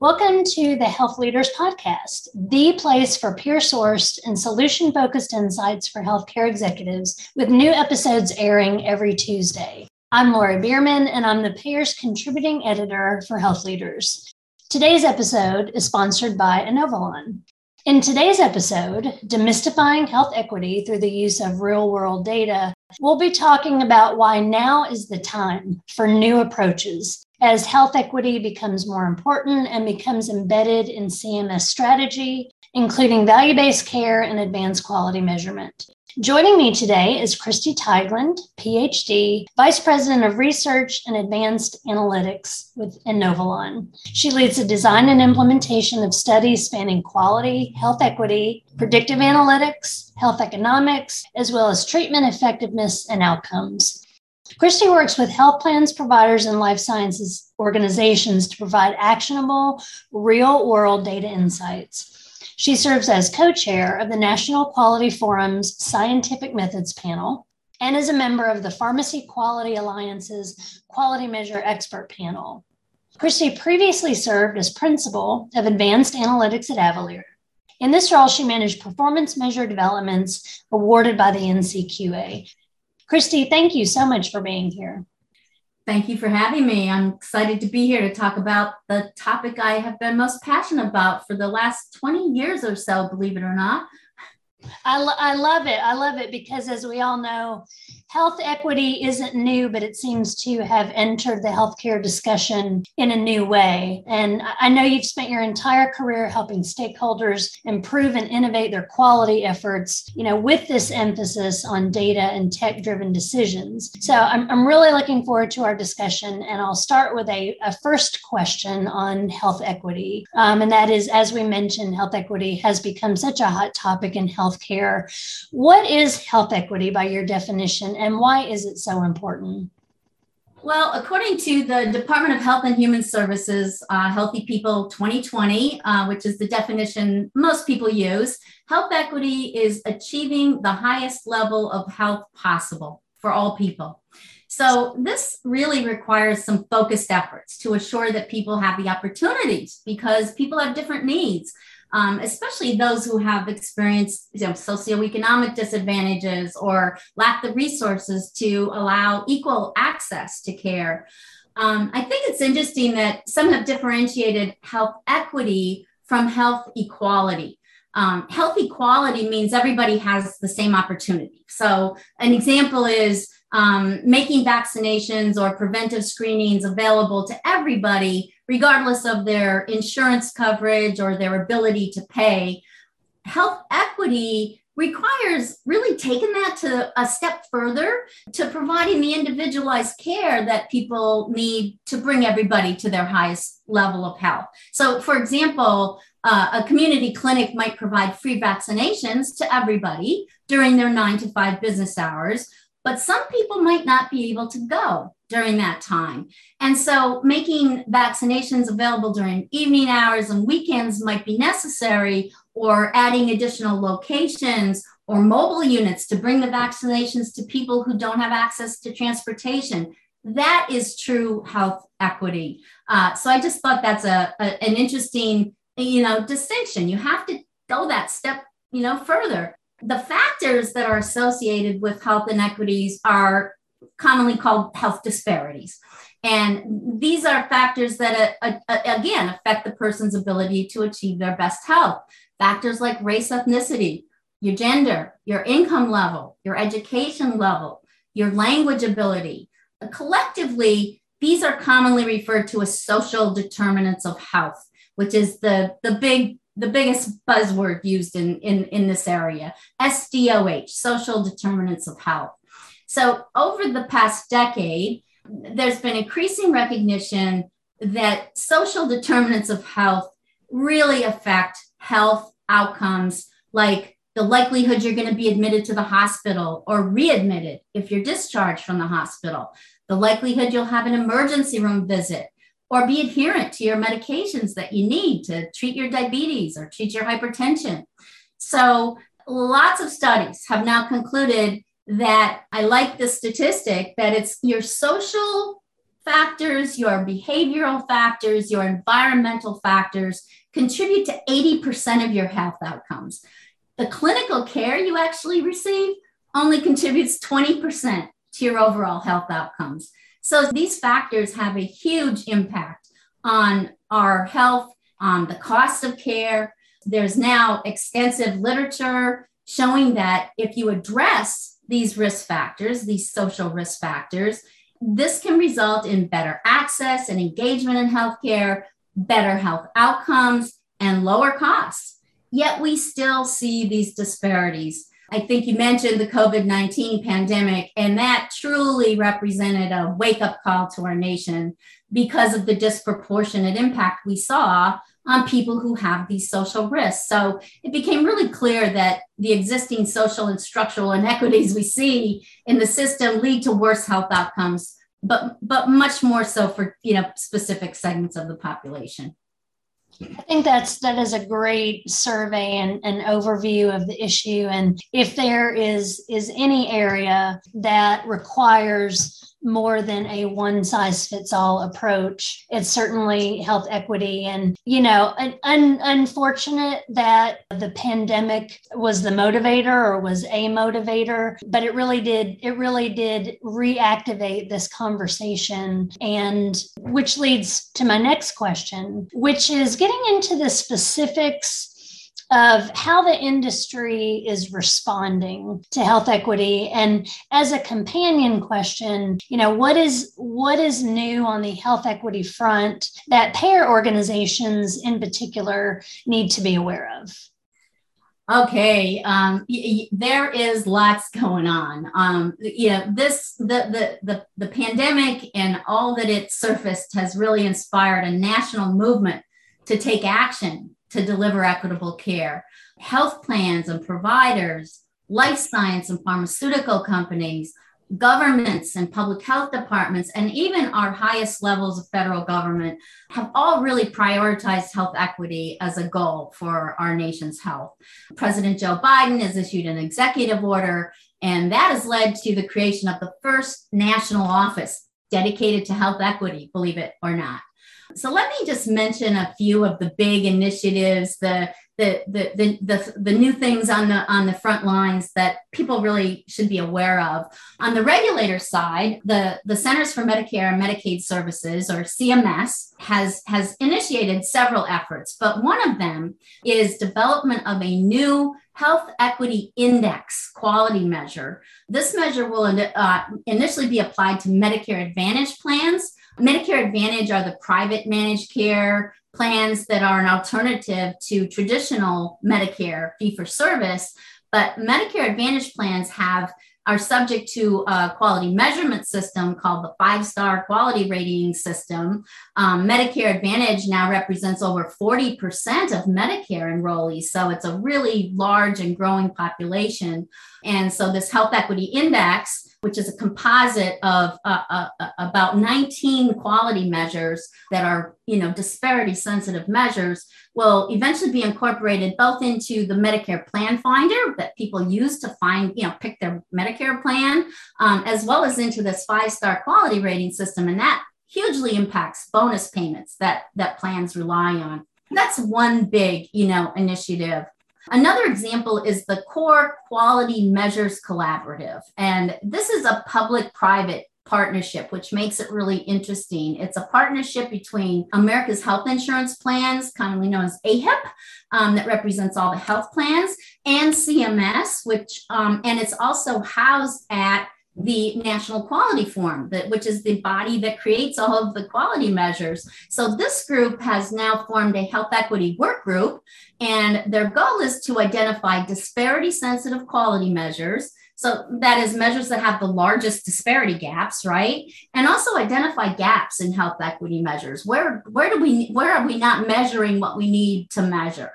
Welcome to the Health Leaders Podcast, the place for peer sourced and solution focused insights for healthcare executives, with new episodes airing every Tuesday. I'm Lori Beerman, and I'm the Payers Contributing Editor for Health Leaders. Today's episode is sponsored by Inovalon. In today's episode, Demystifying Health Equity Through the Use of Real World Data, we'll be talking about why now is the time for new approaches as health equity becomes more important and becomes embedded in CMS strategy, including value based care and advanced quality measurement. Joining me today is Christy Teigland, PhD, Vice President of Research and Advanced Analytics with Inovalon. She leads the design and implementation of studies spanning quality, health equity, predictive analytics, health economics, as well as treatment effectiveness and outcomes. Christy works with health plans, providers, and life sciences organizations to provide actionable, real world data insights. She serves as co chair of the National Quality Forum's Scientific Methods Panel and is a member of the Pharmacy Quality Alliance's Quality Measure Expert Panel. Christy previously served as principal of advanced analytics at Avalere. In this role, she managed performance measure developments awarded by the NCQA, Christy, thank you so much for being here. Thank you for having me. I'm excited to be here to talk about the topic I have been most passionate about for the last 20 years or so, believe it or not. I, lo- I love it. I love it because, as we all know, health equity isn't new, but it seems to have entered the healthcare discussion in a new way. And I know you've spent your entire career helping stakeholders improve and innovate their quality efforts, you know, with this emphasis on data and tech driven decisions. So I'm, I'm really looking forward to our discussion. And I'll start with a, a first question on health equity. Um, and that is, as we mentioned, health equity has become such a hot topic in healthcare. What is health equity by your definition? And why is it so important? Well, according to the Department of Health and Human Services, uh, Healthy People 2020, uh, which is the definition most people use, health equity is achieving the highest level of health possible for all people. So, this really requires some focused efforts to assure that people have the opportunities because people have different needs um, especially those who have experienced you know, socioeconomic disadvantages or lack the resources to allow equal access to care. Um, I think it's interesting that some have differentiated health equity from health equality. Um, health equality means everybody has the same opportunity. So, an example is um, making vaccinations or preventive screenings available to everybody regardless of their insurance coverage or their ability to pay. Health equity requires really taking that to a step further to providing the individualized care that people need to bring everybody to their highest level of health. So, for example, uh, a community clinic might provide free vaccinations to everybody during their nine to five business hours, but some people might not be able to go during that time. And so making vaccinations available during evening hours and weekends might be necessary, or adding additional locations or mobile units to bring the vaccinations to people who don't have access to transportation. That is true health equity. Uh, so I just thought that's a, a an interesting, you know, distinction. You have to go that step, you know, further. The factors that are associated with health inequities are commonly called health disparities. And these are factors that, uh, uh, again, affect the person's ability to achieve their best health. Factors like race, ethnicity, your gender, your income level, your education level, your language ability. Collectively, these are commonly referred to as social determinants of health, which is the, the big the biggest buzzword used in, in, in this area SDOH, social determinants of health. So, over the past decade, there's been increasing recognition that social determinants of health really affect health outcomes like the likelihood you're going to be admitted to the hospital or readmitted if you're discharged from the hospital, the likelihood you'll have an emergency room visit or be adherent to your medications that you need to treat your diabetes or treat your hypertension. So, lots of studies have now concluded that I like the statistic that it's your social factors, your behavioral factors, your environmental factors contribute to 80% of your health outcomes. The clinical care you actually receive only contributes 20% to your overall health outcomes. So these factors have a huge impact on our health, on the cost of care. There's now extensive literature showing that if you address these risk factors, these social risk factors, this can result in better access and engagement in healthcare, better health outcomes, and lower costs. Yet we still see these disparities. I think you mentioned the COVID 19 pandemic, and that truly represented a wake up call to our nation because of the disproportionate impact we saw on people who have these social risks. So it became really clear that the existing social and structural inequities we see in the system lead to worse health outcomes, but but much more so for you know specific segments of the population. I think that's that is a great survey and an overview of the issue. And if there is is any area that requires more than a one size fits all approach. It's certainly health equity. And, you know, un- unfortunate that the pandemic was the motivator or was a motivator, but it really did, it really did reactivate this conversation. And which leads to my next question, which is getting into the specifics of how the industry is responding to health equity and as a companion question you know what is what is new on the health equity front that payer organizations in particular need to be aware of Okay, um, y- y- there is lots going on. Um, you know, this the, the the the pandemic and all that it surfaced has really inspired a national movement to take action to deliver equitable care. Health plans and providers, life science and pharmaceutical companies, governments and public health departments, and even our highest levels of federal government have all really prioritized health equity as a goal for our nation's health. President Joe Biden has issued an executive order, and that has led to the creation of the first national office dedicated to health equity, believe it or not. So let me just mention a few of the big initiatives, the the, the, the, the, the new things on the on the front lines that people really should be aware of. On the regulator side, the, the Centers for Medicare and Medicaid Services, or CMS, has, has initiated several efforts, but one of them is development of a new Health Equity Index quality measure. This measure will uh, initially be applied to Medicare Advantage plans Medicare Advantage are the private managed care plans that are an alternative to traditional Medicare fee for service. But Medicare Advantage plans have are subject to a quality measurement system called the five star quality rating system. Um, Medicare Advantage now represents over 40% of Medicare enrollees. So it's a really large and growing population. And so this health equity index which is a composite of uh, uh, uh, about 19 quality measures that are, you know, disparity sensitive measures, will eventually be incorporated both into the Medicare Plan Finder that people use to find, you know, pick their Medicare plan, um, as well as into this five star quality rating system, and that hugely impacts bonus payments that that plans rely on. That's one big, you know, initiative. Another example is the Core Quality Measures Collaborative. And this is a public private partnership, which makes it really interesting. It's a partnership between America's Health Insurance Plans, commonly known as AHIP, um, that represents all the health plans, and CMS, which, um, and it's also housed at the National Quality Forum, that, which is the body that creates all of the quality measures. So this group has now formed a health equity work group, and their goal is to identify disparity sensitive quality measures. So that is measures that have the largest disparity gaps, right? And also identify gaps in health equity measures. Where where do we where are we not measuring what we need to measure?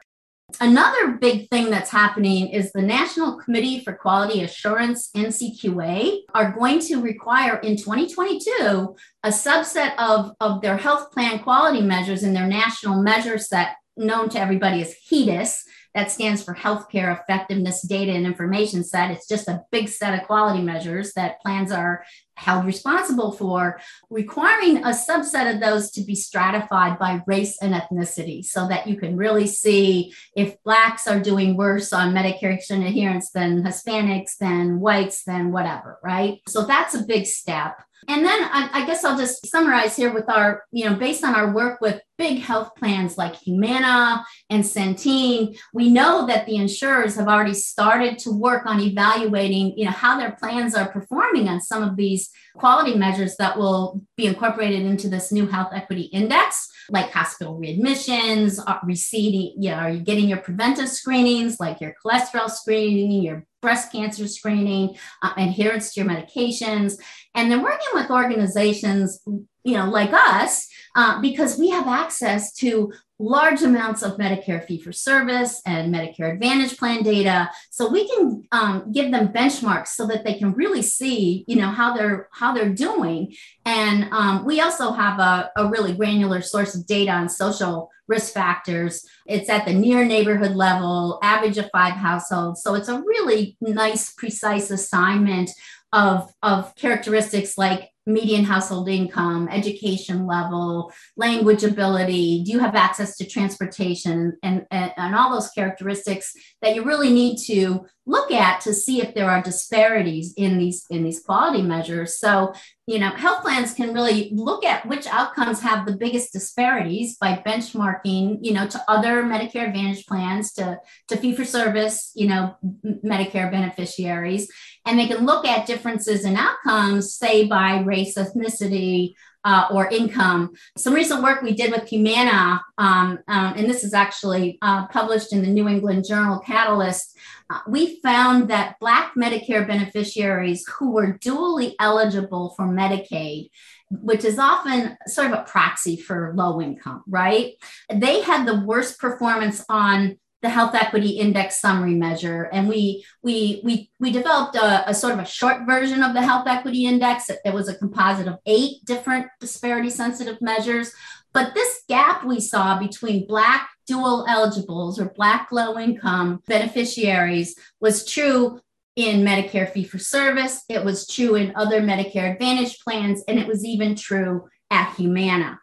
Another big thing that's happening is the National Committee for Quality Assurance, NCQA, are going to require in 2022 a subset of, of their health plan quality measures in their national measure set, known to everybody as HEDIS. That stands for Healthcare Effectiveness Data and Information Set. It's just a big set of quality measures that plans are held responsible for, requiring a subset of those to be stratified by race and ethnicity so that you can really see if Blacks are doing worse on medication adherence than Hispanics, than whites, than whatever, right? So that's a big step. And then I, I, guess I'll just summarize here with our, you know, based on our work with big health plans like Humana and Centene, we know that the insurers have already started to work on evaluating, you know, how their plans are performing on some of these quality measures that will be incorporated into this new health equity index like hospital readmissions, uh, receding, you know, are you getting your preventive screenings like your cholesterol screening, your breast cancer screening, uh, adherence to your medications, and then working with organizations, you know, like us, uh, because we have access to large amounts of Medicare fee for service and Medicare Advantage plan data, so we can um, give them benchmarks so that they can really see, you know, how they're how they're doing. And um, we also have a, a really granular source of data on social risk factors. It's at the near neighborhood level, average of five households. So it's a really nice, precise assignment of, of characteristics like median household income, education level, language ability, do you have access to transportation, and, and, and, all those characteristics that you really need to look at to see if there are disparities in these in these quality measures. So, you know, health plans can really look at which outcomes have the biggest disparities by benchmarking, you know, to other Medicare Advantage plans, to, to fee for service, you know, Medicare beneficiaries. And they can look at differences in outcomes, say by race, ethnicity, uh, or income. Some recent work we did with Humana, um, um, and this is actually uh, published in the New England Journal Catalyst, uh, we found that Black Medicare beneficiaries who were dually eligible for Medicaid which is often sort of a proxy for low income, right? They had the worst performance on the health equity index summary measure. And we we we we developed a, a, sort of a short version of the health equity index. It was a composite of eight different disparity sensitive measures. But this gap we saw between black dual eligibles or black low income beneficiaries was true in medicare fee for service. It was true in other medicare advantage plans. And it was even true at humana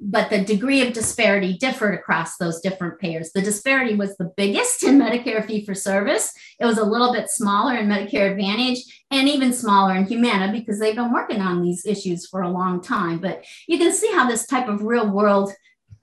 but the degree of disparity differed across those different payers. The disparity was the biggest in Medicare fee for service. It was a little bit smaller in Medicare Advantage and even smaller in Humana because they've been working on these issues for a long time. But you can see how this type of real world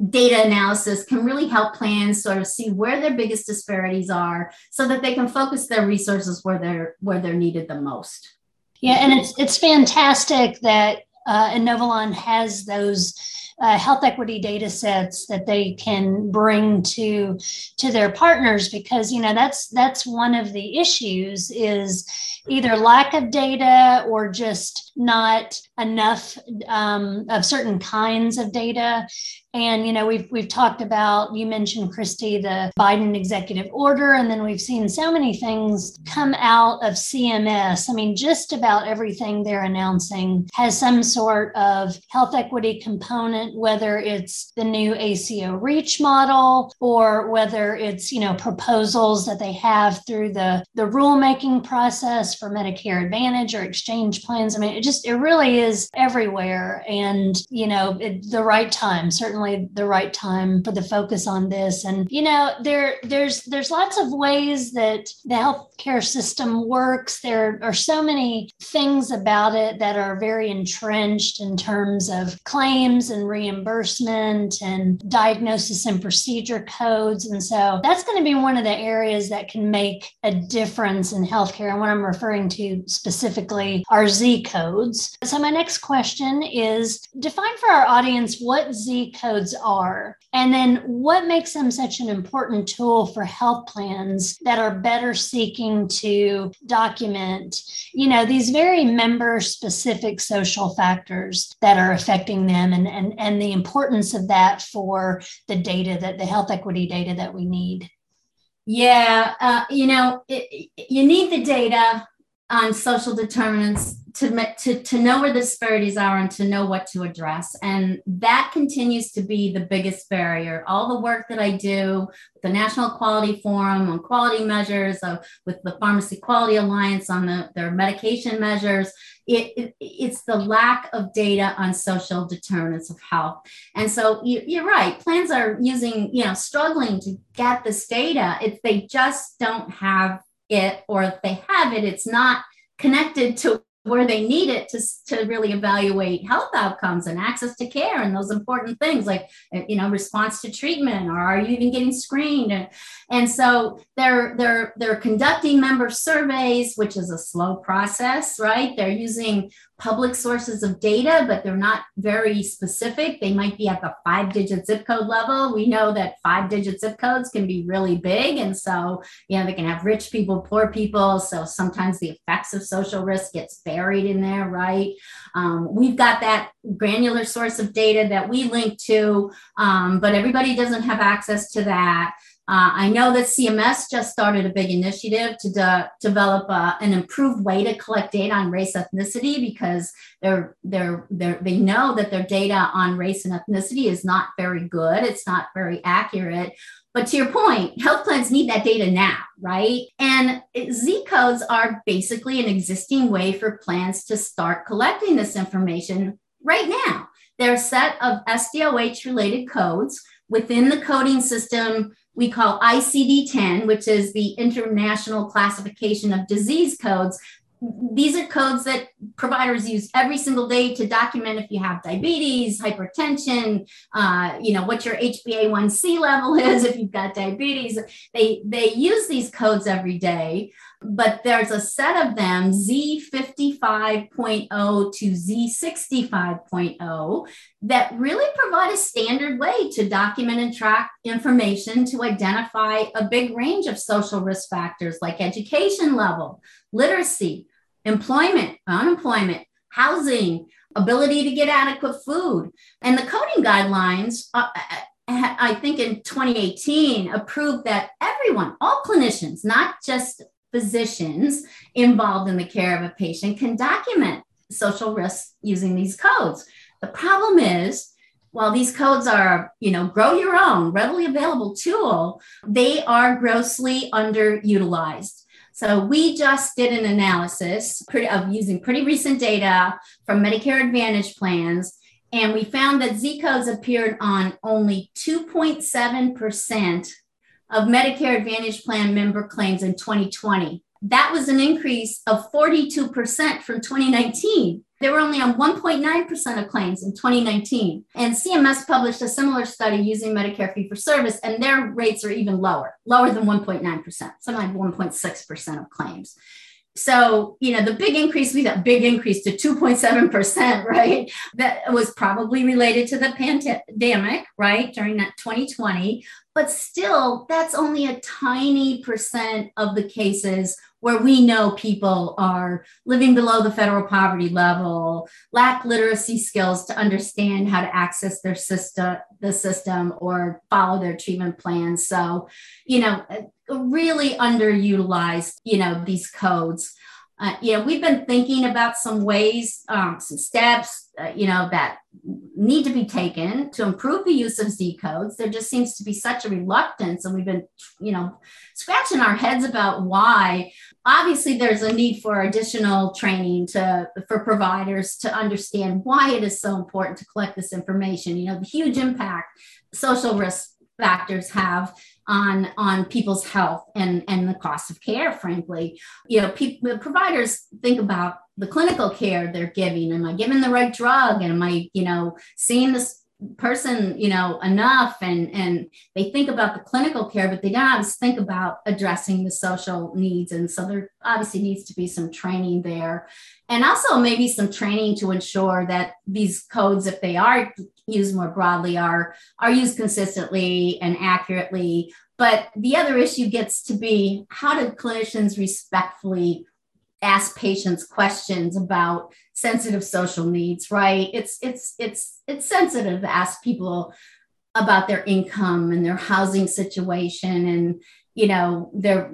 data analysis can really help plans sort of see where their biggest disparities are so that they can focus their resources where they're where they're needed the most. Yeah, and it's it's fantastic that uh, has those uh, health equity data sets that they can bring to to their partners because you know that's that's one of the issues is either lack of data or just not enough um, of certain kinds of data and you know, we've we've talked about you mentioned Christy the Biden executive order, and then we've seen so many things come out of CMS. I mean, just about everything they're announcing has some sort of health equity component, whether it's the new ACO REACH model or whether it's you know proposals that they have through the the rulemaking process for Medicare Advantage or exchange plans. I mean, it just it really is everywhere, and you know, at the right time certainly certainly the right time for the focus on this. And you know, there there's there's lots of ways that the healthcare system works. There are so many things about it that are very entrenched in terms of claims and reimbursement and diagnosis and procedure codes. And so that's going to be one of the areas that can make a difference in healthcare. And what I'm referring to specifically are Z codes. So my next question is define for our audience what Z codes codes are, and then what makes them such an important tool for health plans that are better seeking to document, you know, these very member specific social factors that are affecting them and, and, and the importance of that for the data that the health equity data that we need. Yeah, uh, you know, it, you need the data on social determinants to, to, to know where the disparities are and to know what to address. And that continues to be the biggest barrier. All the work that I do with the National Quality Forum on quality measures, uh, with the Pharmacy Quality Alliance on the, their medication measures, it, it, it's the lack of data on social determinants of health. And so you, you're right, plans are using, you know, struggling to get this data. If they just don't have it, or if they have it, it's not connected to where they need it to, to really evaluate health outcomes and access to care and those important things like uh, you know response to treatment or are you even getting screened and, and so they're they're they're conducting member surveys which is a slow process right they're using public sources of data, but they're not very specific. They might be at the five digit zip code level. We know that five digit zip codes can be really big. And so, you know, they can have rich people, poor people. So sometimes the effects of social risk gets buried in there, right? Um, we've got that granular source of data that we link to, um, but everybody doesn't have access to that. Uh, I know that CMS just started a big initiative to de- develop uh, an improved way to collect data on race ethnicity because they're, they're, they're, they know that their data on race and ethnicity is not very good. It's not very accurate. But to your point, health plans need that data now, right? And Z codes are basically an existing way for plans to start collecting this information right now. They're a set of SDOH related codes within the coding system we call ICD 10, which is the International Classification of Disease Codes. These are codes that providers use every single day to document if you have diabetes, hypertension, uh, you know, what your HbA1c level is if you've got diabetes. They, they use these codes every day but there's a set of them Z55.0 to Z65.0 that really provide a standard way to document and track information to identify a big range of social risk factors like education level, literacy, employment, unemployment, housing, ability to get adequate food. And the coding guidelines, uh, uh I think in 2018, approved that everyone, all clinicians, not just physicians involved in the care of a patient can document social risks using these codes. The problem is, while these codes are, you know, grow your own, readily available tool, they are grossly underutilized. So we just did an analysis of using pretty recent data from Medicare Advantage plans, and we found that Z codes appeared on only 2.7% of Medicare Advantage plan member claims in 2020. That was an increase of 42% from 2019. They were only on 1.9% of claims in 2019. And CMS published a similar study using Medicare fee for service, and their rates are even lower, lower than 1.9%, sometimes 1.6% of claims. So, you know, the big increase, we got big increase to 2.7%, right? That was probably related to the pandemic, right? During that 2020. But still, that's only a tiny percent of the cases where we know people are living below the federal poverty level, lack literacy skills to understand how to access their system, the system, or follow their treatment plans. So, you know, really underutilized, you know, these codes. Uh, you know, we've been thinking about some ways, um, some steps, uh, you know, that need to be taken to improve the use of Z codes. There just seems to be such a reluctance, and we've been, you know, scratching our heads about why. Obviously, there's a need for additional training to for providers to understand why it is so important to collect this information. You know, the huge impact social risk factors have on on people's health and and the cost of care frankly. You know people providers think about the clinical care they're giving. Am i giving the right drug? And am i you know seeing this person you know enough and and they think about the clinical care but they don't always think about addressing the social needs. And so there obviously needs to be some training there. And also maybe some training to ensure that these codes if they are used more broadly are are used consistently and accurately. But the other issue gets to be how do clinicians respectfully ask patients questions about sensitive social needs right? It's it's it's it's sensitive to ask people about their income and their housing situation and you know their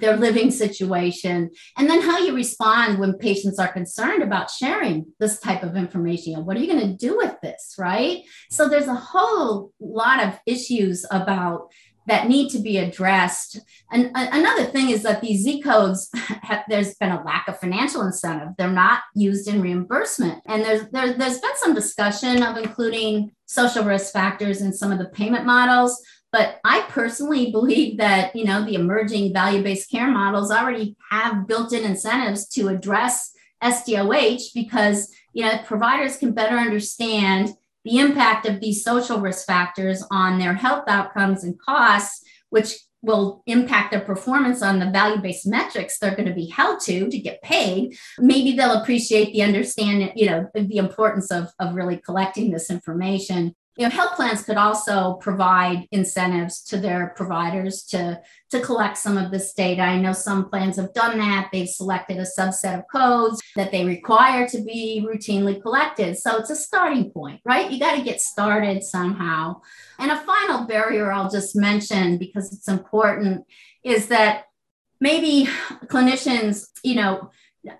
their living situation and then how you respond when patients are concerned about sharing this type of information. What are you going to do with this right? So there's a whole lot of issues about that need to be addressed. And another thing is that these Z codes, have, there's been a lack of financial incentive. They're not used in reimbursement. And there's, there, there's been some discussion of including social risk factors in some of the payment models. But I personally believe that, you know, the emerging value-based care models already have built-in incentives to address SDOH because, you know, providers can better understand the impact of these social risk factors on their health outcomes and costs, which will impact their performance on the value-based metrics they're going to be held to to get paid maybe they'll appreciate the understanding you know the importance of, of really collecting this information you know, health plans could also provide incentives to their providers to, to collect some of this data. I know some plans have done that. They've selected a subset of codes that they require to be routinely collected. So it's a starting point, right? You got to get started somehow. And a final barrier I'll just mention because it's important is that maybe clinicians, you know,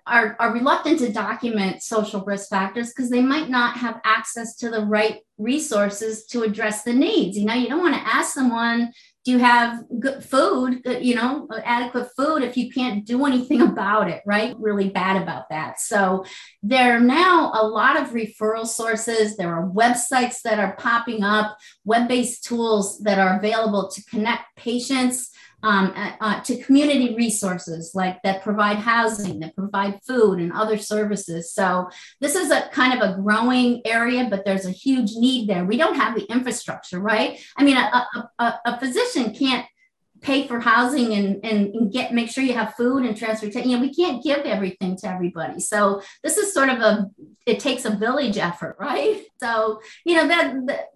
are, are reluctant to document social risk factors because they might not have access to the right resources to address the needs. You know, you don't want to ask someone, do you have good food, good, you know, uh, adequate food if you can't do anything about it, right? Really bad about that. So there are now a lot of referral sources. There are websites that are popping up, web based tools that are available to connect patients um, uh, to community resources like that provide housing, that provide food and other services. So this is a kind of a growing area, but there's a huge need there. We don't have the infrastructure, right? I mean, a, a, a physician can't pay for housing and, and, and, get make sure you have food and transportation. You know, we can't give everything to everybody. So this is sort of a it takes a village effort, right? So you know that, that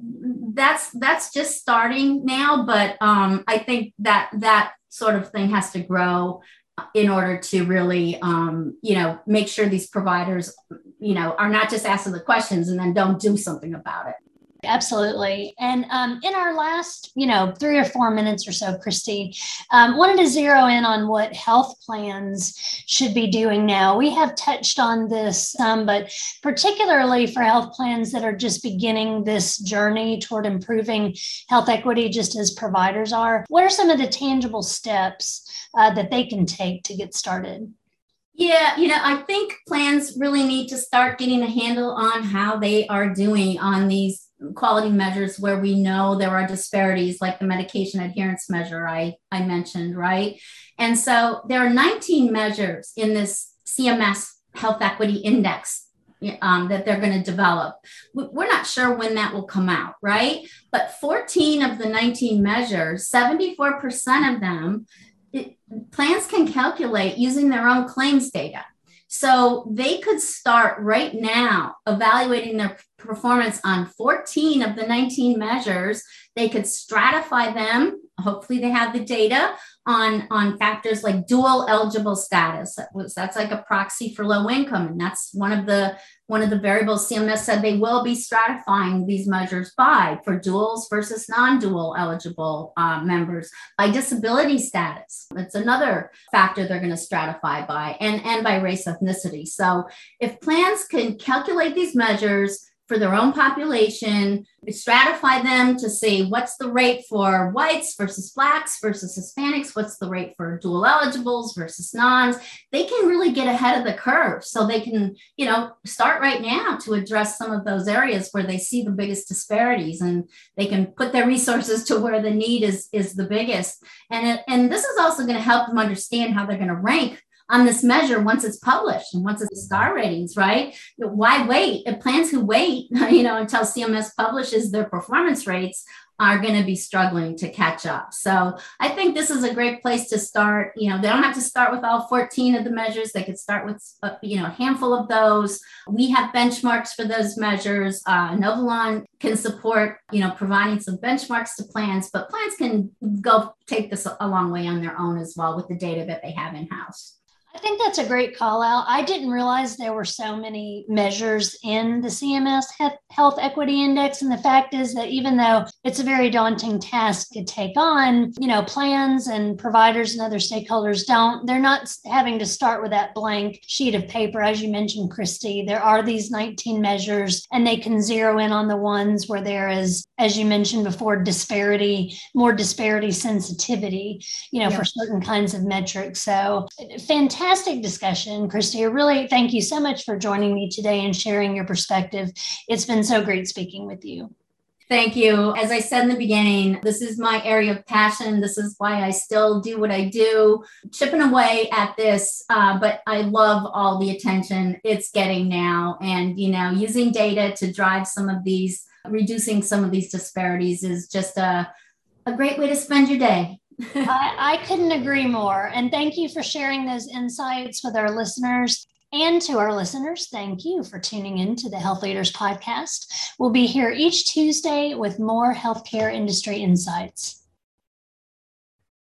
that's that's just starting now, but um, I think that that sort of thing has to grow in order to really um, you know make sure these providers you know are not just asking the questions and then don't do something about it Absolutely. And um, in our last, you know, three or four minutes or so, Christy, um, wanted to zero in on what health plans should be doing now. We have touched on this some, but particularly for health plans that are just beginning this journey toward improving health equity, just as providers are, what are some of the tangible steps uh, that they can take to get started? Yeah, you know, I think plans really need to start getting a handle on how they are doing on these quality measures where we know there are disparities, like the medication adherence measure I, I mentioned, right? And so there are 19 measures in this CMS Health Equity Index um, that they're going to develop. We're not sure when that will come out, right? But 14 of the 19 measures, 74% of them, it, plans can calculate using their own claims data. So they could start right now evaluating their performance on 14 of the 19 measures. They could stratify them. Hopefully, they have the data on, on factors like dual eligible status. That was that's like a proxy for low income, and that's one of the one of the variables CMS said they will be stratifying these measures by for duals versus non-dual eligible uh, members by disability status. That's another factor they're going to stratify by, and and by race ethnicity. So if plans can calculate these measures for their own population, stratify them to see what's the rate for whites versus blacks versus Hispanics, what's the rate for dual eligibles versus nons. They can really get ahead of the curve. So they can, you know, start right now to address some of those areas where they see the biggest disparities and they can put their resources to where the need is, is the biggest. And, it, and this is also going to help them understand how they're going to rank on this measure once it's published and once it's star ratings, right? Why wait? If plans who wait, you know, until CMS publishes their performance rates are going to be struggling to catch up. So I think this is a great place to start. You know, they don't have to start with all 14 of the measures. They could start with, uh, you know, a handful of those. We have benchmarks for those measures. Uh, Inovalon can support, you know, providing some benchmarks to plans, but plans can go take this a long way on their own as well with the data that they have in house. I think that's a great call out. I didn't realize there were so many measures in the CMS Health Equity Index. And the fact is that even though it's a very daunting task to take on, you know, plans and providers and other stakeholders don't, they're not having to start with that blank sheet of paper. As you mentioned, Christy, there are these 19 measures and they can zero in on the ones where there is, as you mentioned before, disparity, more disparity sensitivity, you know, for certain kinds of metrics. So fantastic fantastic discussion, Christy. Really thank you so much for joining me today and sharing your perspective. It's been so great speaking with you. Thank you. As I said in the beginning, this is my area of passion. This is why I still do what I do, chipping away at this. Uh, but I love all the attention it's getting now. And, you know, using data to drive some of these, reducing some of these disparities is just a, a great way to spend your day. I, I couldn't agree more. And thank you for sharing those insights with our listeners. And to our listeners, thank you for tuning in to the Health Leaders Podcast. We'll be here each Tuesday with more healthcare industry insights.